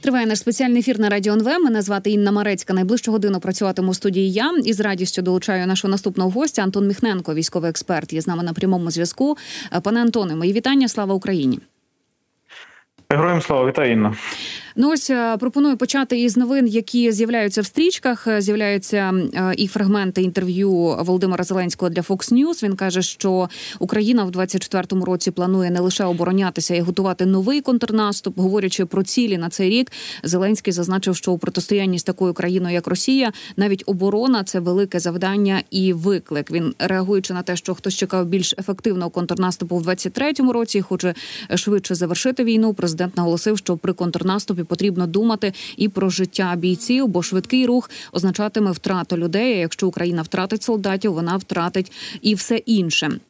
Триває наш спеціальний ефір на радіо НВ. Мене звати Інна Марецька. Найближчу годину працюватиму у студії я і з радістю долучаю нашого наступного гостя Антон Міхненко, військовий експерт. Є з нами на прямому зв'язку. Пане Антоне, мої вітання. Слава Україні. Героям слава вітаю, Інна. Ну ось е, пропоную почати із новин, які з'являються в стрічках. Е, з'являються е, і фрагменти інтерв'ю Володимира Зеленського для Fox News. Він каже, що Україна в 24-му році планує не лише оборонятися і готувати новий контрнаступ. Говорячи про цілі на цей рік, Зеленський зазначив, що у протистоянні з такою країною, як Росія, навіть оборона це велике завдання і виклик. Він реагуючи на те, що хтось чекав більш ефективного контрнаступу в 23-му році, хоче швидше завершити війну. Президент наголосив, що при контрнаступі потрібно думати і про життя бійців, бо швидкий рух означатиме втрату людей. а Якщо Україна втратить солдатів, вона втратить і все інше.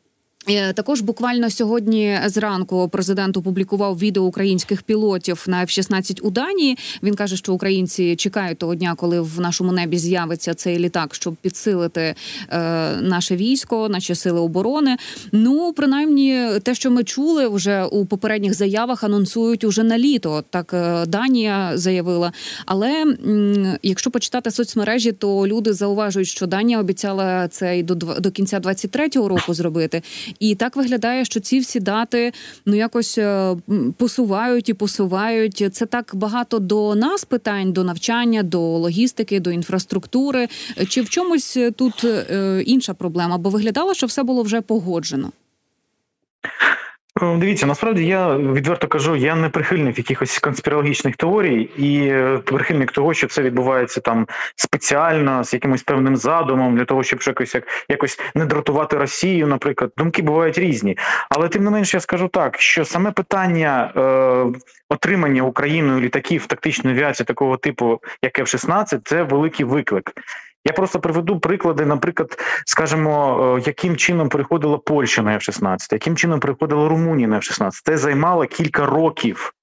Е, також буквально сьогодні зранку президент опублікував відео українських пілотів на F-16 у Данії. Він каже, що українці чекають того дня, коли в нашому небі з'явиться цей літак, щоб підсилити е, наше військо, наші сили оборони. Ну принаймні, те, що ми чули вже у попередніх заявах, анонсують уже на літо. Так е, Данія заявила. Але м, якщо почитати соцмережі, то люди зауважують, що Данія обіцяла це і до до кінця 23-го року зробити. І так виглядає, що ці всі дати ну якось е, посувають і посувають. Це так багато до нас питань, до навчання, до логістики, до інфраструктури. Чи в чомусь тут е, інша проблема? Бо виглядало, що все було вже погоджено. Е, дивіться, насправді я відверто кажу, я не прихильник якихось конспірологічних теорій і е, прихильник того, що це відбувається там спеціально з якимось певним задумом для того, щоб якось як якось не дратувати Росію. Наприклад, думки бувають різні, але тим не менш я скажу так, що саме питання е, отримання Україною літаків тактичної авіації такого типу, як F-16, це великий виклик. Я просто приведу приклади, наприклад, скажімо, е, яким чином приходила Польща на F-16, яким чином приходила Румунія на F-16. Це займало кілька років.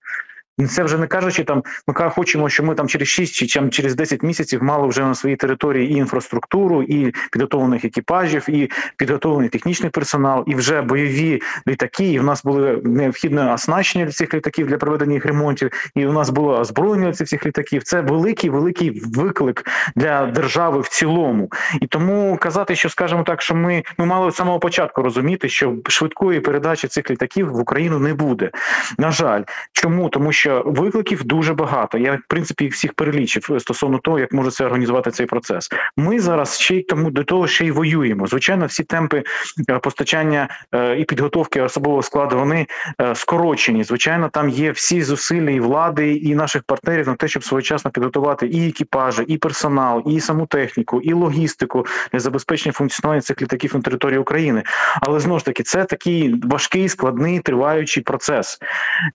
Це вже не кажучи, там ми хочемо, що ми там через 6 чи через 10 місяців мали вже на своїй території і інфраструктуру, і підготовлених екіпажів, і підготовлений технічний персонал, і вже бойові літаки. І в нас були необхідне оснащення для цих літаків для проведення їх ремонтів. І у нас було озброєння цих літаків. Це великий великий виклик для держави в цілому. І тому казати, що скажімо так, що ми ми мали з самого початку розуміти, що швидкої передачі цих літаків в Україну не буде. На жаль, чому тому, що що викликів дуже багато. Я в принципі всіх перелічив стосовно того, як може це організувати цей процес. Ми зараз ще й тому до того, ще й воюємо. Звичайно, всі темпи е, постачання е, і підготовки особового складу вони е, скорочені. Звичайно, там є всі зусилля і влади, і наших партнерів на те, щоб своєчасно підготувати і екіпажі, і персонал, і саму техніку, і логістику для забезпечення функціонування цих літаків на території України. Але знову ж таки, це такий важкий, складний, триваючий процес,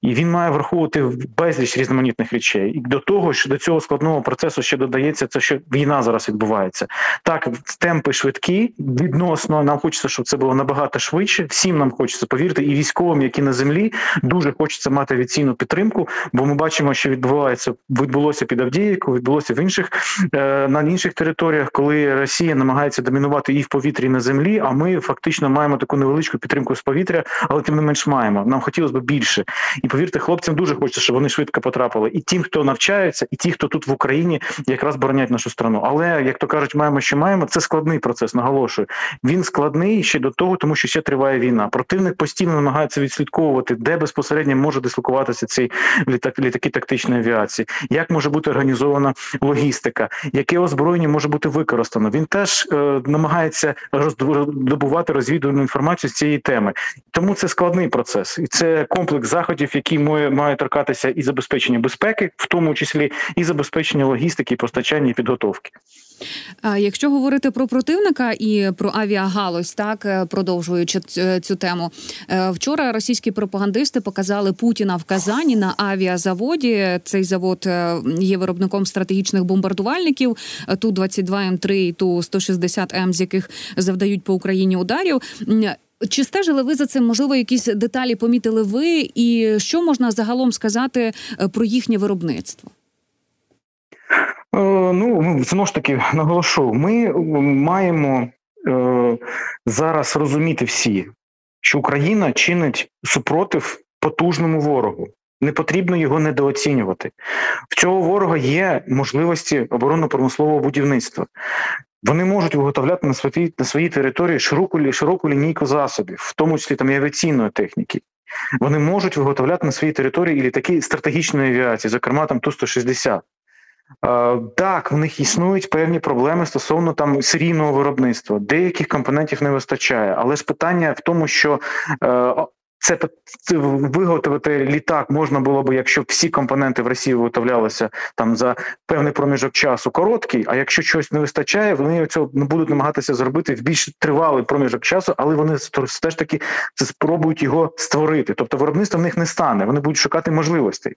і він має враховувати безліч різноманітних речей, і до того що до цього складного процесу ще додається це, що війна зараз відбувається. Так, темпи швидкі, відносно нам хочеться, щоб це було набагато швидше. Всім нам хочеться повірити, і військовим, які на землі дуже хочеться мати авіаційну підтримку, бо ми бачимо, що відбувається відбулося під Авдіївку, відбулося в інших е, на інших територіях, коли Росія намагається домінувати і в повітрі, і на землі. А ми фактично маємо таку невеличку підтримку з повітря, але тим не менш маємо. Нам хотілося б більше. І повірте, хлопцям дуже хочеться, щоб вони швидко потрапили, і тим, хто навчається, і ті, хто тут в Україні якраз боронять нашу страну. Але як то кажуть, маємо, що маємо. Це складний процес. Наголошую. Він складний ще до того, тому що ще триває війна. Противник постійно намагається відслідковувати, де безпосередньо може дислокуватися цей літак, літаки тактичної авіації, як може бути організована логістика, яке озброєння може бути використано. Він теж е, намагається роздобувати розвідувальну інформацію з цієї теми. Тому це складний процес, і це комплекс заходів, який має, має торкатися і забезпечення безпеки, в тому числі і забезпечення логістики, постачання і підготовки. Якщо говорити про противника і про авіагалузь, так е, продовжуючи е, цю тему, е, вчора російські пропагандисти показали Путіна в Казані на авіазаводі. Цей завод є виробником стратегічних бомбардувальників. Ту 22 М3 і ту 160 М, з яких завдають по Україні ударів. Чи стежили ви за цим? Можливо, якісь деталі помітили ви, і що можна загалом сказати е, про їхнє виробництво? Е, ну знову ж таки наголошу, ми маємо е, зараз розуміти всі, що Україна чинить супротив потужному ворогу. не потрібно його недооцінювати. В цього ворога є можливості оборонно-промислового будівництва. Вони можуть виготовляти на своїй на своїй території широку широку лінійку засобів, в тому числі там і авіаційної техніки. Вони можуть виготовляти на своїй території і літаки стратегічної авіації, зокрема там Ту-160. Так, в них існують певні проблеми стосовно там серійного виробництва. Деяких компонентів не вистачає, але ж питання в тому, що е, це виготовити літак можна було б, якщо всі компоненти в Росії виготовлялися там за певний проміжок часу короткий. А якщо щось не вистачає, вони цього будуть намагатися зробити в більш тривалий проміжок часу, але вони ж таки спробують його створити. Тобто виробництво в них не стане. Вони будуть шукати можливостей.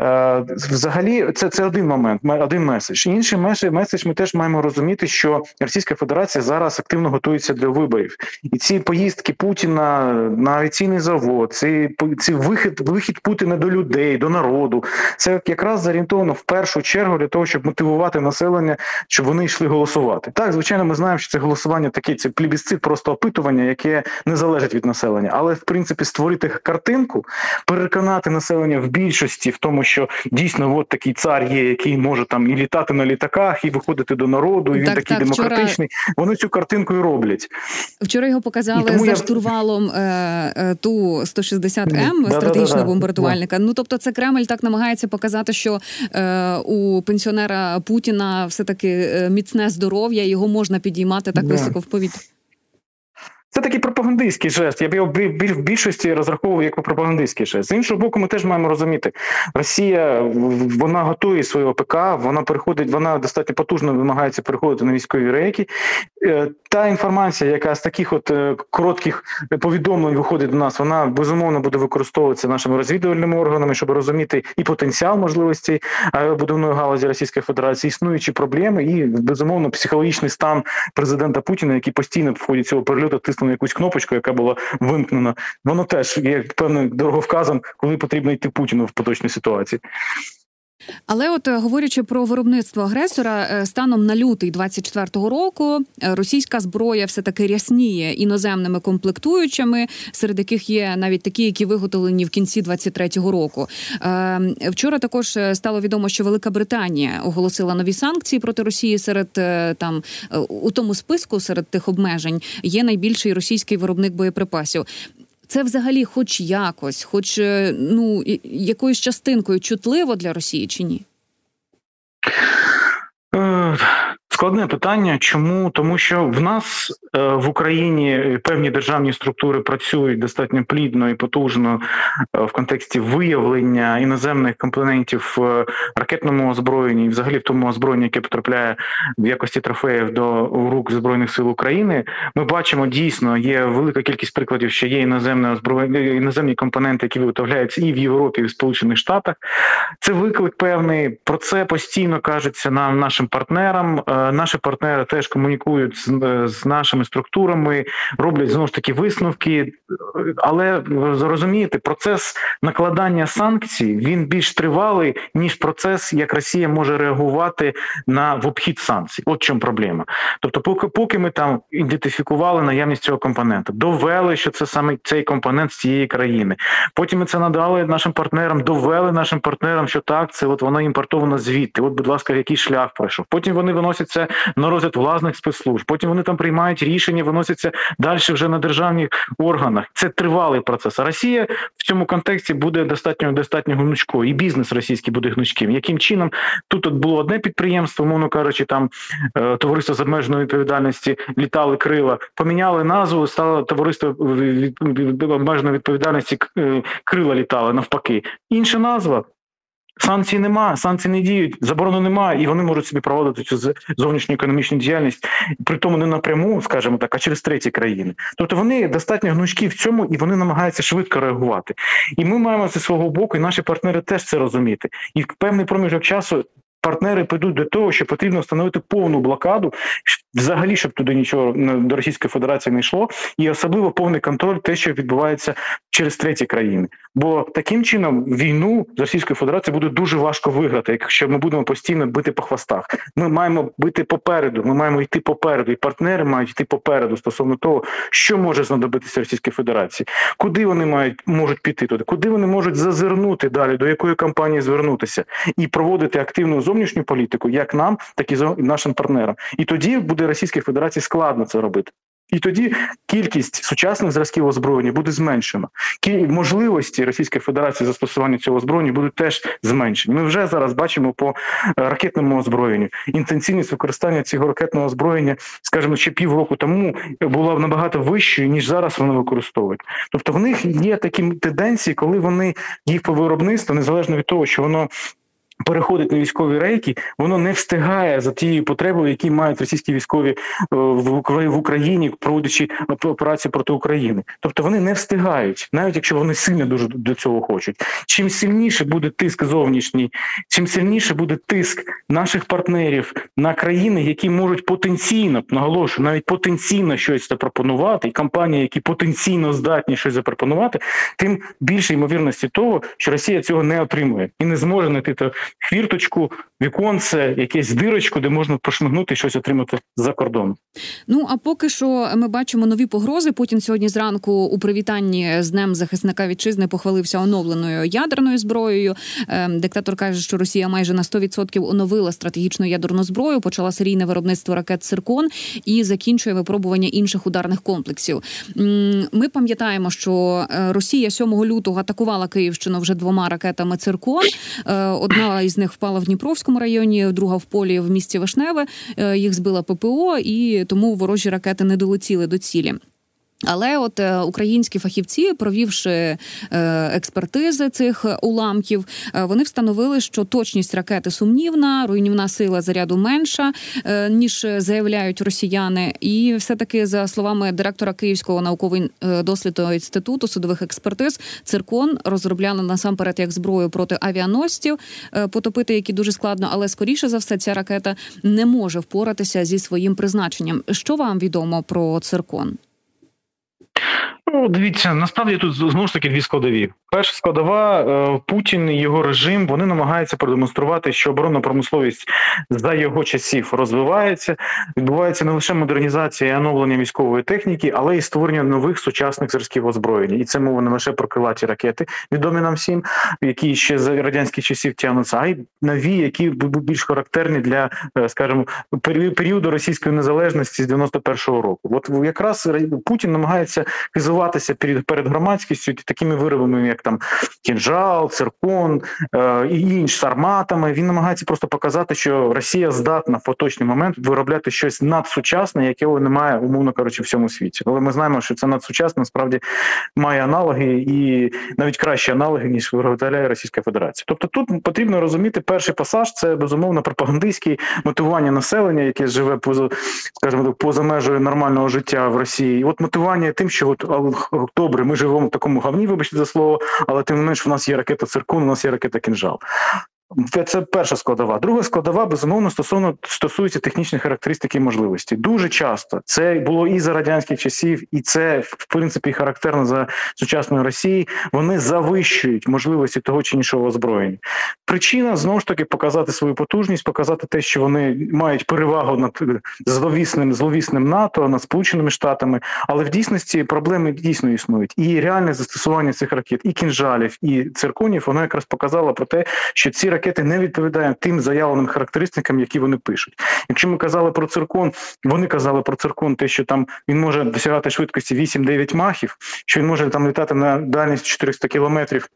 Е, Взагалі, це це один момент, один меседж. Інший меседж ми теж маємо розуміти, що Російська Федерація зараз активно готується до виборів, і ці поїздки Путіна на авіаційний завод, це це вихід вихід Путіна до людей, до народу. Це якраз зорієнтовано в першу чергу для того, щоб мотивувати населення, щоб вони йшли голосувати. Так, звичайно, ми знаємо, що це голосування таке, це плібісцит, просто опитування, яке не залежить від населення, але в принципі створити картинку, переконати населення в більшості в тому, що дійсно от такий цар є, який може там і літати на літаках, і виходити до народу. і Він так, такий так, демократичний. Вчора... Вони цю картинку і роблять. Вчора його показали за я... штурвалом е, е, ту ту 160 м стратегічного бомбардувальника. Ну тобто, це Кремль так намагається показати, що е, у пенсіонера Путіна все таки е, міцне здоров'я, його можна підіймати так високо в повітря. Це такий пропагандистський жест. Я б його в більшості розраховував як пропагандистський жест. З іншого боку, ми теж маємо розуміти, Росія вона готує свою ОПК, вона переходить, вона достатньо потужно вимагається переходити на військові рейки. Е, та інформація, яка з таких от е, коротких повідомлень виходить до нас, вона безумовно буде використовуватися нашими розвідувальними органами, щоб розуміти і потенціал можливостей будівної галузі Російської Федерації, існуючі проблеми, і безумовно психологічний стан президента Путіна, який постійно в ході цього перельоту тиснув якусь кнопочку, яка була вимкнена. Воно теж є певним дороговказом, коли потрібно йти Путіну в поточній ситуації. Але, от е, говорячи про виробництво агресора, е, станом на лютий 24-го року е, російська зброя все таки рясніє іноземними комплектуючими, серед яких є навіть такі, які виготовлені в кінці 23-го року. Вчора також стало відомо, що Велика Британія оголосила нові санкції проти Росії серед там у тому списку серед тих обмежень є найбільший російський виробник боєприпасів. Це взагалі, хоч якось, хоч е, ну якоюсь частинкою чутливо для Росії чи ні? Е, Складне питання, чому тому, що в нас е, в Україні певні державні структури працюють достатньо плідно і потужно е, в контексті виявлення іноземних компонентів в ракетному озброєнні, і взагалі в тому озброєнні, яке потрапляє в якості трофеїв до рук збройних сил України. Ми бачимо дійсно є велика кількість прикладів, що є іноземне озброєння, іноземні компоненти, які виготовляються і в Європі, і в Сполучених Штатах. Це виклик певний. Про це постійно кажеться нам нашим партнерам. Е, Наші партнери теж комунікують з, з нашими структурами, роблять знову ж таки висновки, але зрозумієте, процес накладання санкцій він більш тривалий ніж процес, як Росія може реагувати на в обхід санкцій. От чому проблема. Тобто, поки поки ми там ідентифікували наявність цього компонента, довели, що це саме цей компонент з цієї країни. Потім ми це надали нашим партнерам, довели нашим партнерам, що так, це от воно імпортовано звідти. От, будь ласка, який шлях пройшов. Потім вони виносять це на розгляд власних спецслужб. Потім вони там приймають рішення, виносяться далі вже на державних органах. Це тривалий процес. А Росія в цьому контексті буде достатньо достатньо гнучкою, і бізнес російський буде гнучким. Яким чином тут от було одне підприємство, мовно кажучи, там е, товариство з обмеженої відповідальності літали крила, поміняли назву, стало товариство обмеженої відповідальності е, крила літали навпаки. Інша назва. Санкцій нема, санкції не діють, заборони немає, і вони можуть собі проводити цю зовнішню економічну діяльність, при тому не напряму, скажімо так, а через треті країни. Тобто вони достатньо гнучкі в цьому і вони намагаються швидко реагувати. І ми маємо зі свого боку, і наші партнери теж це розуміти. І в певний проміжок часу партнери підуть до того, що потрібно встановити повну блокаду, взагалі, щоб туди нічого до Російської Федерації не йшло, і особливо повний контроль, те, що відбувається через треті країни. Бо таким чином війну з Російською Федерацією буде дуже важко виграти, якщо ми будемо постійно бити по хвостах. Ми маємо бити попереду. Ми маємо йти попереду, і партнери мають йти попереду стосовно того, що може знадобитися Російській Федерації, куди вони мають можуть піти туди, куди вони можуть зазирнути далі, до якої компанії звернутися і проводити активну зовнішню політику, як нам, так і нашим партнерам. І тоді буде Російській Федерації складно це робити. І тоді кількість сучасних зразків озброєння буде зменшена. можливості Російської Федерації застосування цього озброєння будуть теж зменшені. Ми вже зараз бачимо по е, ракетному озброєнню. Інтенсивність використання цього ракетного озброєння, скажімо, ще півроку тому була набагато вищою ніж зараз вони використовують. Тобто в них є такі тенденції, коли вони їх по виробництву, незалежно від того, що воно переходить на військові рейки, воно не встигає за тією потребою, які мають російські військові е, в Україні, проводячи операції проти України. Тобто вони не встигають, навіть якщо вони сильно дуже до цього хочуть. Чим сильніше буде тиск зовнішній, чим сильніше буде тиск наших партнерів на країни, які можуть потенційно наголошую, навіть потенційно щось запропонувати, і компанії, які потенційно здатні щось запропонувати, тим більше ймовірності того, що Росія цього не отримує і не зможе знайти хвірточку, віконце, якесь дирочку, де можна прошмигнути і щось отримати за кордон. Ну а поки що ми бачимо нові погрози. Путін сьогодні зранку у привітанні з Днем захисника вітчизни похвалився оновленою ядерною зброєю. Ем, диктатор каже, що Росія майже на 100% оновила стратегічну ядерну зброю, почала серійне виробництво ракет «Циркон» і закінчує випробування інших ударних комплексів. Ми пам'ятаємо, що е, Росія 7 лютого атакувала Київщину вже двома ракетами «Циркон». Е, одна із них впала в Дніпровському районі, друга в полі в місті Вишневе. Е, їх збила ППО, і тому ворожі ракети не долетіли до цілі. Але от е, українські фахівці, провівши е, експертизи цих уламків, е, вони встановили, що точність ракети сумнівна, руйнівна сила заряду менша ніж заявляють росіяни. І все таки, за словами директора Київського науково-дослідного інституту судових експертиз, циркон розробляли насамперед як зброю проти авіаносців, потопити, які дуже складно, але скоріше за все ця ракета не може впоратися зі своїм призначенням. Що вам відомо про циркон? Ну, дивіться, насправді тут знову ж таки дві складові. Перша складова е, Путін і його режим вони намагаються продемонструвати, що оборонна промисловість за його часів розвивається. Відбувається не лише модернізація і оновлення військової техніки, але й створення нових сучасних зразків озброєння. І це мова не лише про крилаті ракети, відомі нам всім, які ще з радянських часів тягнуться, а й нові, які більш характерні для, е, скажімо, періоду російської незалежності з 91-го року. От якраз Путін намагається хизуватися перед перед громадськістю такими виробами, як там кінжал, циркон е, і інші з арматами. Він намагається просто показати, що Росія здатна в поточний момент виробляти щось надсучасне, якого немає, умовно кажучи, в всьому світі. Але ми знаємо, що це надсучасне насправді має аналоги і навіть кращі аналоги ніж виготовляє Російська Федерація. Тобто тут потрібно розуміти перший пасаж. Це безумовно пропагандистське мотивування населення, яке живе поза, скажімо так, поза межею нормального життя в Росії. І От мотивування тим, що от добре, ми живемо в такому гавні, вибачте за слово, але тим не менш, у нас є ракета циркун, у нас є ракета кінжал. Це перша складова. Друга складова безумовно стосовно стосується технічних характеристик і можливості. Дуже часто це було і за радянських часів, і це в принципі характерно за сучасної Росії. Вони завищують можливості того чи іншого озброєння. Причина знову ж таки показати свою потужність, показати те, що вони мають перевагу над зловісним зловісним НАТО, над Сполученими Штатами. Але в дійсності проблеми дійсно існують. І реальне застосування цих ракет, і кінжалів, і цирконів, воно якраз показало про те, що ці ракети не відповідає тим заявленим характеристикам, які вони пишуть. Якщо ми казали про циркон, вони казали про циркон, те, що там він може досягати швидкості 8-9 махів, що він може там літати на дальність 400 кілометрів.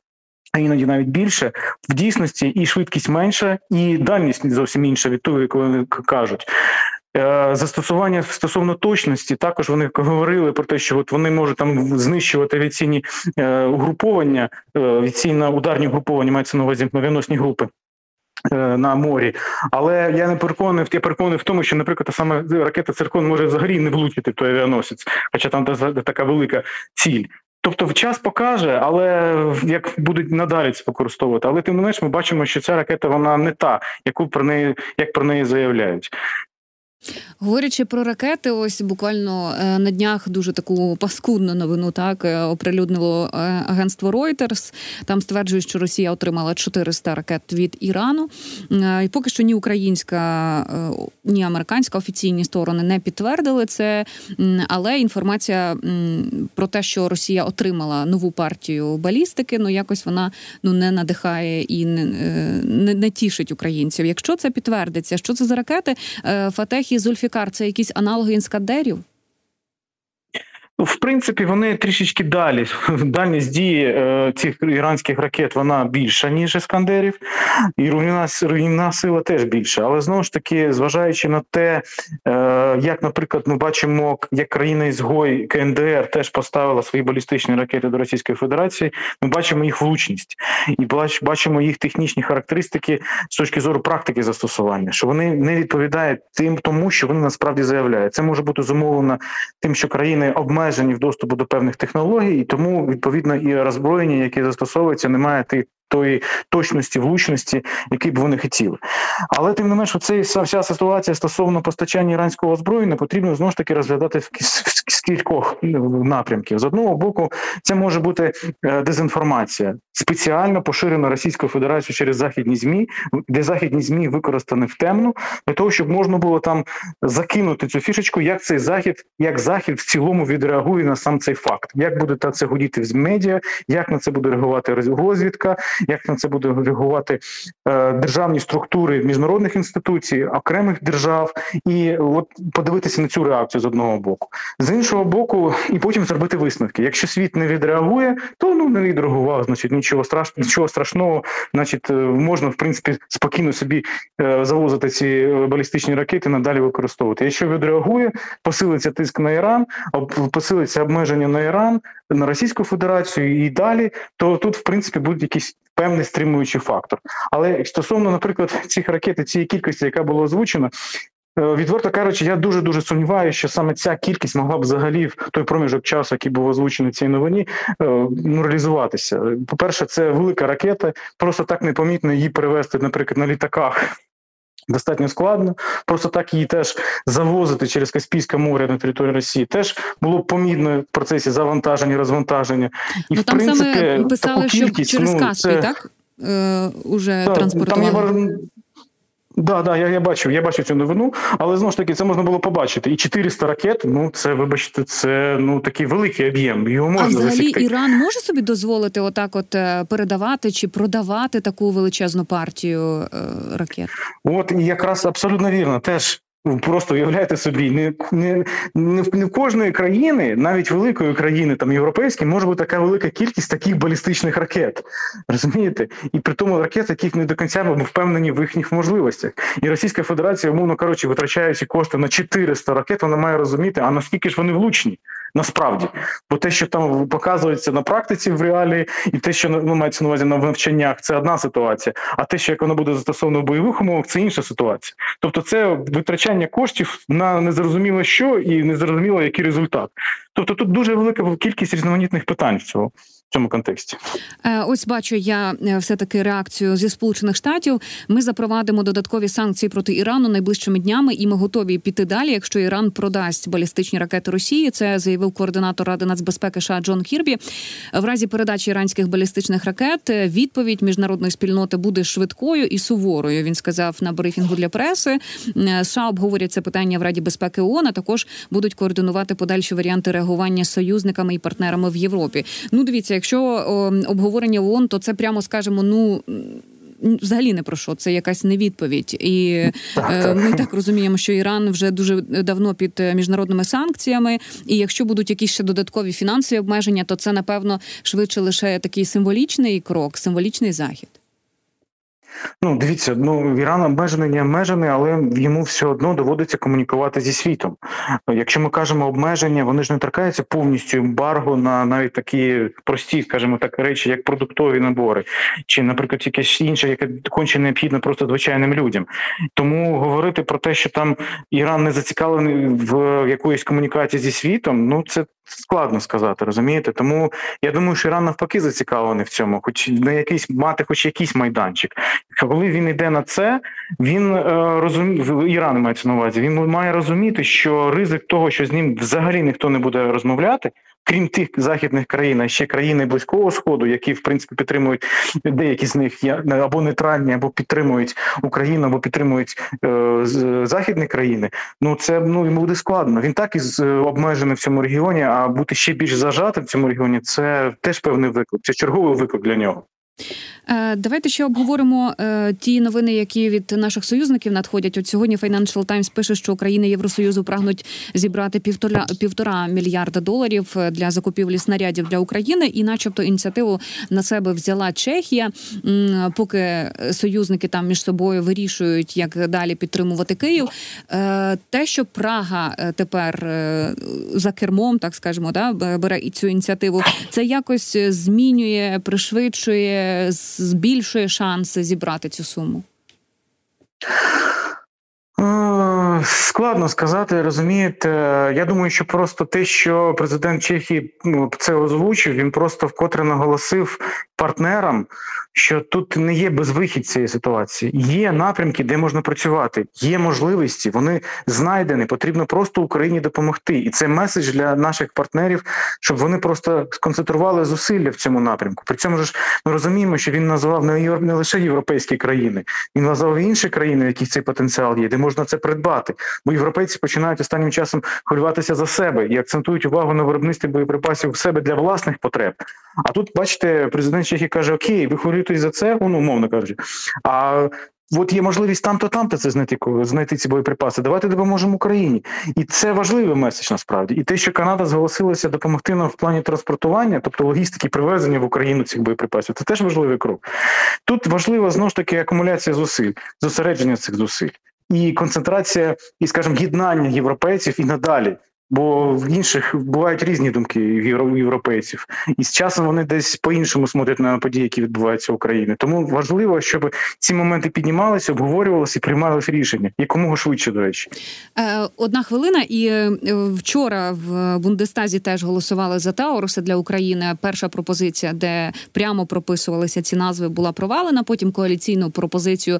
А іноді навіть більше в дійсності і швидкість менша, і дальність зовсім інша від того, яку вони кажуть. Е, застосування стосовно точності також вони говорили про те, що от вони можуть там знищувати авіаційні е, угруповання, е, авіаційно ударні угруповання мається на увазі авіаносні групи. На морі, але я не переконаний я переконаний в тому, що, наприклад, саме ракета циркон може взагалі не влучити в той авіаносець, хоча там така велика ціль. Тобто час покаже, але як будуть надалі це використовувати. Але тим не менш, ми бачимо, що ця ракета вона не та, яку про неї як про неї заявляють. Говорячи про ракети, ось буквально е, на днях дуже таку паскудну новину так е, оприлюднило е, агентство Reuters. Там стверджують, що Росія отримала 400 ракет від Ірану. І поки що ні українська, ні американська офіційні сторони не підтвердили це. Але інформація про те, що Росія отримала нову партію балістики, ну якось вона ну не надихає і не, не, не тішить українців. Якщо це підтвердиться, що це за ракети Фатех і Зульфікар це якісь аналоги інскадерів? В принципі, вони трішечки далі. Дальність дії е, цих іранських ракет вона більша, ніж Іскандерів, і руйнівна, руйнівна сила теж більша. Але знову ж таки, зважаючи на те, е, як, наприклад, ми бачимо, як країна ізгой КНДР теж поставила свої балістичні ракети до Російської Федерації, ми бачимо їх влучність і бачимо їх технічні характеристики з точки зору практики застосування, що вони не відповідають тим, тому що вони насправді заявляють. Це може бути зумовлено тим, що країни обмежують обмежені в доступу до певних технологій, і тому відповідно і роззброєння, яке застосовується, не має тої точності, влучності, які б вони хотіли. Але тим не менш, оцей вся ситуація стосовно постачання іранського озброєння потрібно знову ж таки розглядати з кількох ну, напрямків. З одного боку, це може бути е, дезінформація, спеціально поширена Російською Федерацією через західні змі, де західні змі використані в темну, для того, щоб можна було там закинути цю фішечку, як цей захід, як захід в цілому відреагує на сам цей факт, як буде та це гудіти в медіа, як на це буде реагувати розвідка, як на це буде реагувати е, державні структури міжнародних інституцій, окремих держав, і от подивитися на цю реакцію з одного боку, з іншого боку, і потім зробити висновки. Якщо світ не відреагує, то ну не відреагував, значить нічого страшного, нічого страшного, значить, е, можна в принципі спокійно собі е, завозити ці балістичні ракети, надалі використовувати. Якщо відреагує, посилиться тиск на Іран, посилиться обмеження на Іран, на Російську Федерацію і далі, то тут в принципі будуть якісь певний стримуючий фактор. Але стосовно, наприклад, цих ракет, цієї кількості, яка була озвучена. Е, відверто кажучи, я дуже дуже сумніваюся, що саме ця кількість могла б взагалі в той проміжок часу, який був озвучений цій новині, е, ну, реалізуватися. По перше, це велика ракета. Просто так непомітно її перевести, наприклад, на літаках достатньо складно. Просто так її теж завозити через Каспійське море на територію Росії теж було помітно в процесі завантаження, розвантаження. І ну, в там принципі, саме писали, що через ну, Каспій, це... так? Е, уже так, транспортували. Там є Да, да, я я бачив, я бачив цю новину, але знову ж таки це можна було побачити. І 400 ракет, ну це вибачте, це ну такий великий об'єм. Його можна а взагалі засікти. Іран може собі дозволити отак, от е, передавати чи продавати таку величезну партію е, ракет? От і якраз абсолютно вірно. Теж просто уявляєте собі, не не, не, не в кожної країни, навіть великої країни, там європейської, може бути така велика кількість таких балістичних ракет. Розумієте? І при тому ракет, яких не до кінця ми впевнені в їхніх можливостях. І Російська Федерація, умовно кажучи, витрачаючи кошти на 400 ракет, вона має розуміти, а наскільки ж вони влучні насправді. Бо те, що там показується на практиці в реалії, і те, що ну, мається на увазі на навчаннях, це одна ситуація. А те, що як воно буде застосовано в бойових умовах, це інша ситуація. Тобто, це витрачання коштів на незрозуміло що і незрозуміло який результат. Тобто тут дуже велика кількість різноманітних питань в цього цьому контексті. Е, ось бачу я е, все таки реакцію зі сполучених штатів. Ми запровадимо додаткові санкції проти Ірану найближчими днями, і ми готові піти далі, якщо Іран продасть балістичні ракети Росії. Це заявив координатор ради нацбезпеки США Джон Кірбі. В разі передачі іранських балістичних ракет е, відповідь міжнародної спільноти буде швидкою і суворою. Він сказав на брифінгу для преси. США обговорять це питання в Раді безпеки ООН, а Також будуть координувати подальші варіанти реагування з союзниками і партнерами в Європі. Ну, дивіться якщо обговорення ООН, то це прямо скажемо, ну. Взагалі не про що, це якась невідповідь, і так, е, ми так розуміємо, що Іран вже дуже давно під міжнародними санкціями. І якщо будуть якісь ще додаткові фінансові обмеження, то це напевно швидше лише такий символічний крок, символічний захід. Ну, дивіться, ну Іран обмежений, не обмежений, але йому все одно доводиться комунікувати зі світом. Якщо ми кажемо обмеження, вони ж не торкаються повністю ембарго на навіть такі прості, скажімо так, речі, як продуктові набори, чи, наприклад, якесь інше, яке конче необхідно просто звичайним людям. Тому говорити про те, що там Іран не зацікавлений в якоїсь комунікації зі світом, ну це складно сказати, розумієте? Тому я думаю, що Іран навпаки зацікавлений в цьому, хоч на якийсь мати, хоч якийсь майданчик. Коли він йде на це, він е, розуміє Іран мається на увазі. Він має розуміти, що ризик того, що з ним взагалі ніхто не буде розмовляти, крім тих західних країн, а ще країни близького сходу, які в принципі підтримують деякі з них або нейтральні, або підтримують Україну, або підтримують е, західні країни. Ну це ну йому буде складно. Він так і обмежений в цьому регіоні. А бути ще більш зажатим в цьому регіоні це теж певний виклик. Це черговий виклик для нього. Е, давайте ще обговоримо е, ті новини, які від наших союзників надходять. От сьогодні Financial Times пише, що країни Євросоюзу прагнуть зібрати півтора півтора мільярда доларів е, для закупівлі снарядів для України, і, начебто, ініціативу на себе взяла Чехія. Поки союзники там між собою вирішують, як далі підтримувати Київ. Те, що Прага тепер за кермом, так скажемо, да бере цю ініціативу, це якось змінює, пришвидшує збільшує шанси зібрати цю суму? Складно сказати, розумієте. Я думаю, що просто те, що президент Чехії ну, це озвучив, він просто вкотре наголосив партнерам, що тут не є безвихід цієї ситуації. Є напрямки, де можна працювати, є можливості, вони знайдені. Потрібно просто Україні допомогти. І це меседж для наших партнерів, щоб вони просто сконцентрували зусилля в цьому напрямку. При цьому ж ми розуміємо, що він назвав не лише європейські країни, він назвав інші країни, в яких цей потенціал є, де можна це придбати. Бо європейці починають останнім часом хвилюватися за себе і акцентують увагу на виробництві боєприпасів в себе для власних потреб. А тут, бачите, президент Чехії каже: Окей, ви хвилюєтесь за це, ну умовно кажучи. А От є можливість там-то, там-то це знайти знайти ці боєприпаси. Давайте допоможемо Україні, і це важливий меседж насправді. І те, що Канада зголосилася допомогти нам в плані транспортування, тобто логістики привезення в Україну цих боєприпасів, це теж важливий крок. Тут важлива знову ж таки акумуляція зусиль, зосередження цих зусиль і концентрація, і скажімо, єднання європейців і надалі. Бо в інших бувають різні думки в європейців, і з часом вони десь по-іншому смотрять на події, які відбуваються в Україні. Тому важливо, щоб ці моменти піднімалися, обговорювалися і приймалися рішення якомога швидше. До речі, е, одна хвилина. І е, вчора в Бундестазі теж голосували за Тауруси для України. Перша пропозиція, де прямо прописувалися ці назви, була провалена. Потім коаліційну пропозицію,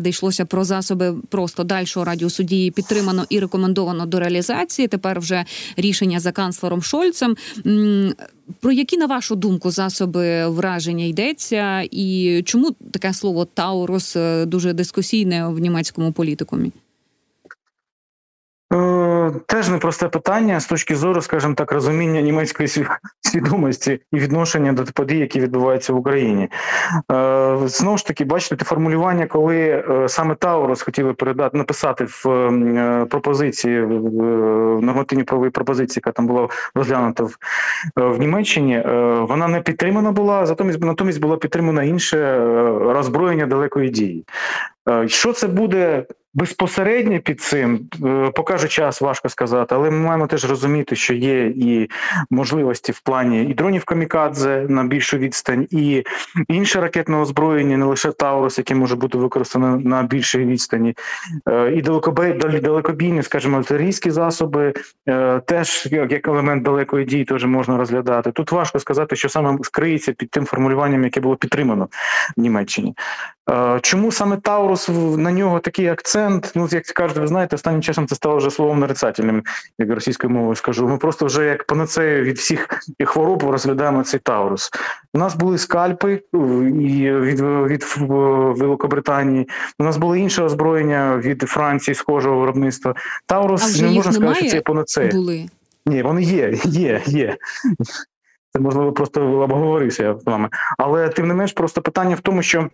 де йшлося про засоби просто дальшого радіусу дії підтримано і рекомендовано до реалізації. Тепер вже рішення за канцлером Шольцем. Про які на вашу думку засоби враження йдеться, і чому таке слово Таурус дуже дискусійне в німецькому політикумі? Е, теж непросте питання з точки зору, скажімо так, розуміння німецької свідомості і відношення до подій, які відбуваються в Україні. Е, знову ж таки, бачите, те формулювання, коли е, саме Таурус хотіли передати написати в пропозиції в нормативній правовій пропозиції, яка там була розглянута в, в Німеччині, вона не підтримана була, затомість натомість була підтримана інше роззброєння далекої дії. Що це буде Безпосередньо під цим е, покаже час, важко сказати, але ми маємо теж розуміти, що є і можливості в плані і дронів камікадзе на більшу відстань, і інше ракетне озброєння, не лише Таурус, яке може бути використане на більшій відстані, е, і далекобійні, скажімо, артилерійські засоби е, теж як елемент далекої дії теж можна розглядати. Тут важко сказати, що саме скриється під тим формулюванням, яке було підтримано в Німеччині. Чому саме Таурус на нього такий акцент? Ну, як кажуть, ви знаєте, останнім часом це стало вже словом нарицательним, як російською мовою скажу. Ми просто вже як панацею від всіх хвороб розглядаємо цей Таурус. У нас були скальпи від від Великобританії. У нас було інше озброєння від Франції, схожого виробництва. Таурус не можна сказати, що це панацея. Були. Ні, вони є, є, є. Це можливо просто обговорився з вами. Але тим не менш, просто питання в тому, що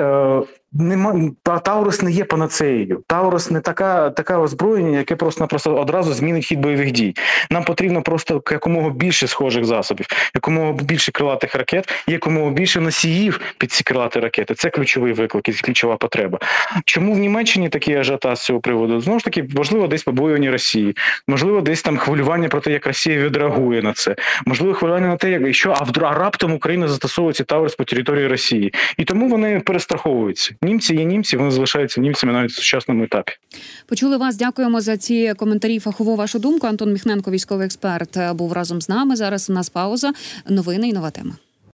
Е, Нема Таурус не є панацеєю. Таурус не така така озброєння, яке просто напросто одразу змінить хід бойових дій. Нам потрібно просто якомога більше схожих засобів, якомога більше крилатих ракет, якомога більше носіїв під ці крилаті ракети. Це ключовий виклик і ключова потреба. Чому в Німеччині такий ажіотаж з цього приводу? Знову ж таки, можливо, десь побоювання Росії, можливо, десь там хвилювання про те, як Росія відреагує на це, можливо, хвилювання на те, як що а раптом Україна застосовує ці Таурус по території Росії, і тому вони перестраховуються. Німці є німці, вони залишаються німцями навіть в сучасному етапі. Почули вас. Дякуємо за ці коментарі. Фахову вашу думку. Антон Міхненко, військовий експерт, був разом з нами. Зараз у нас пауза. Новини і нова тема.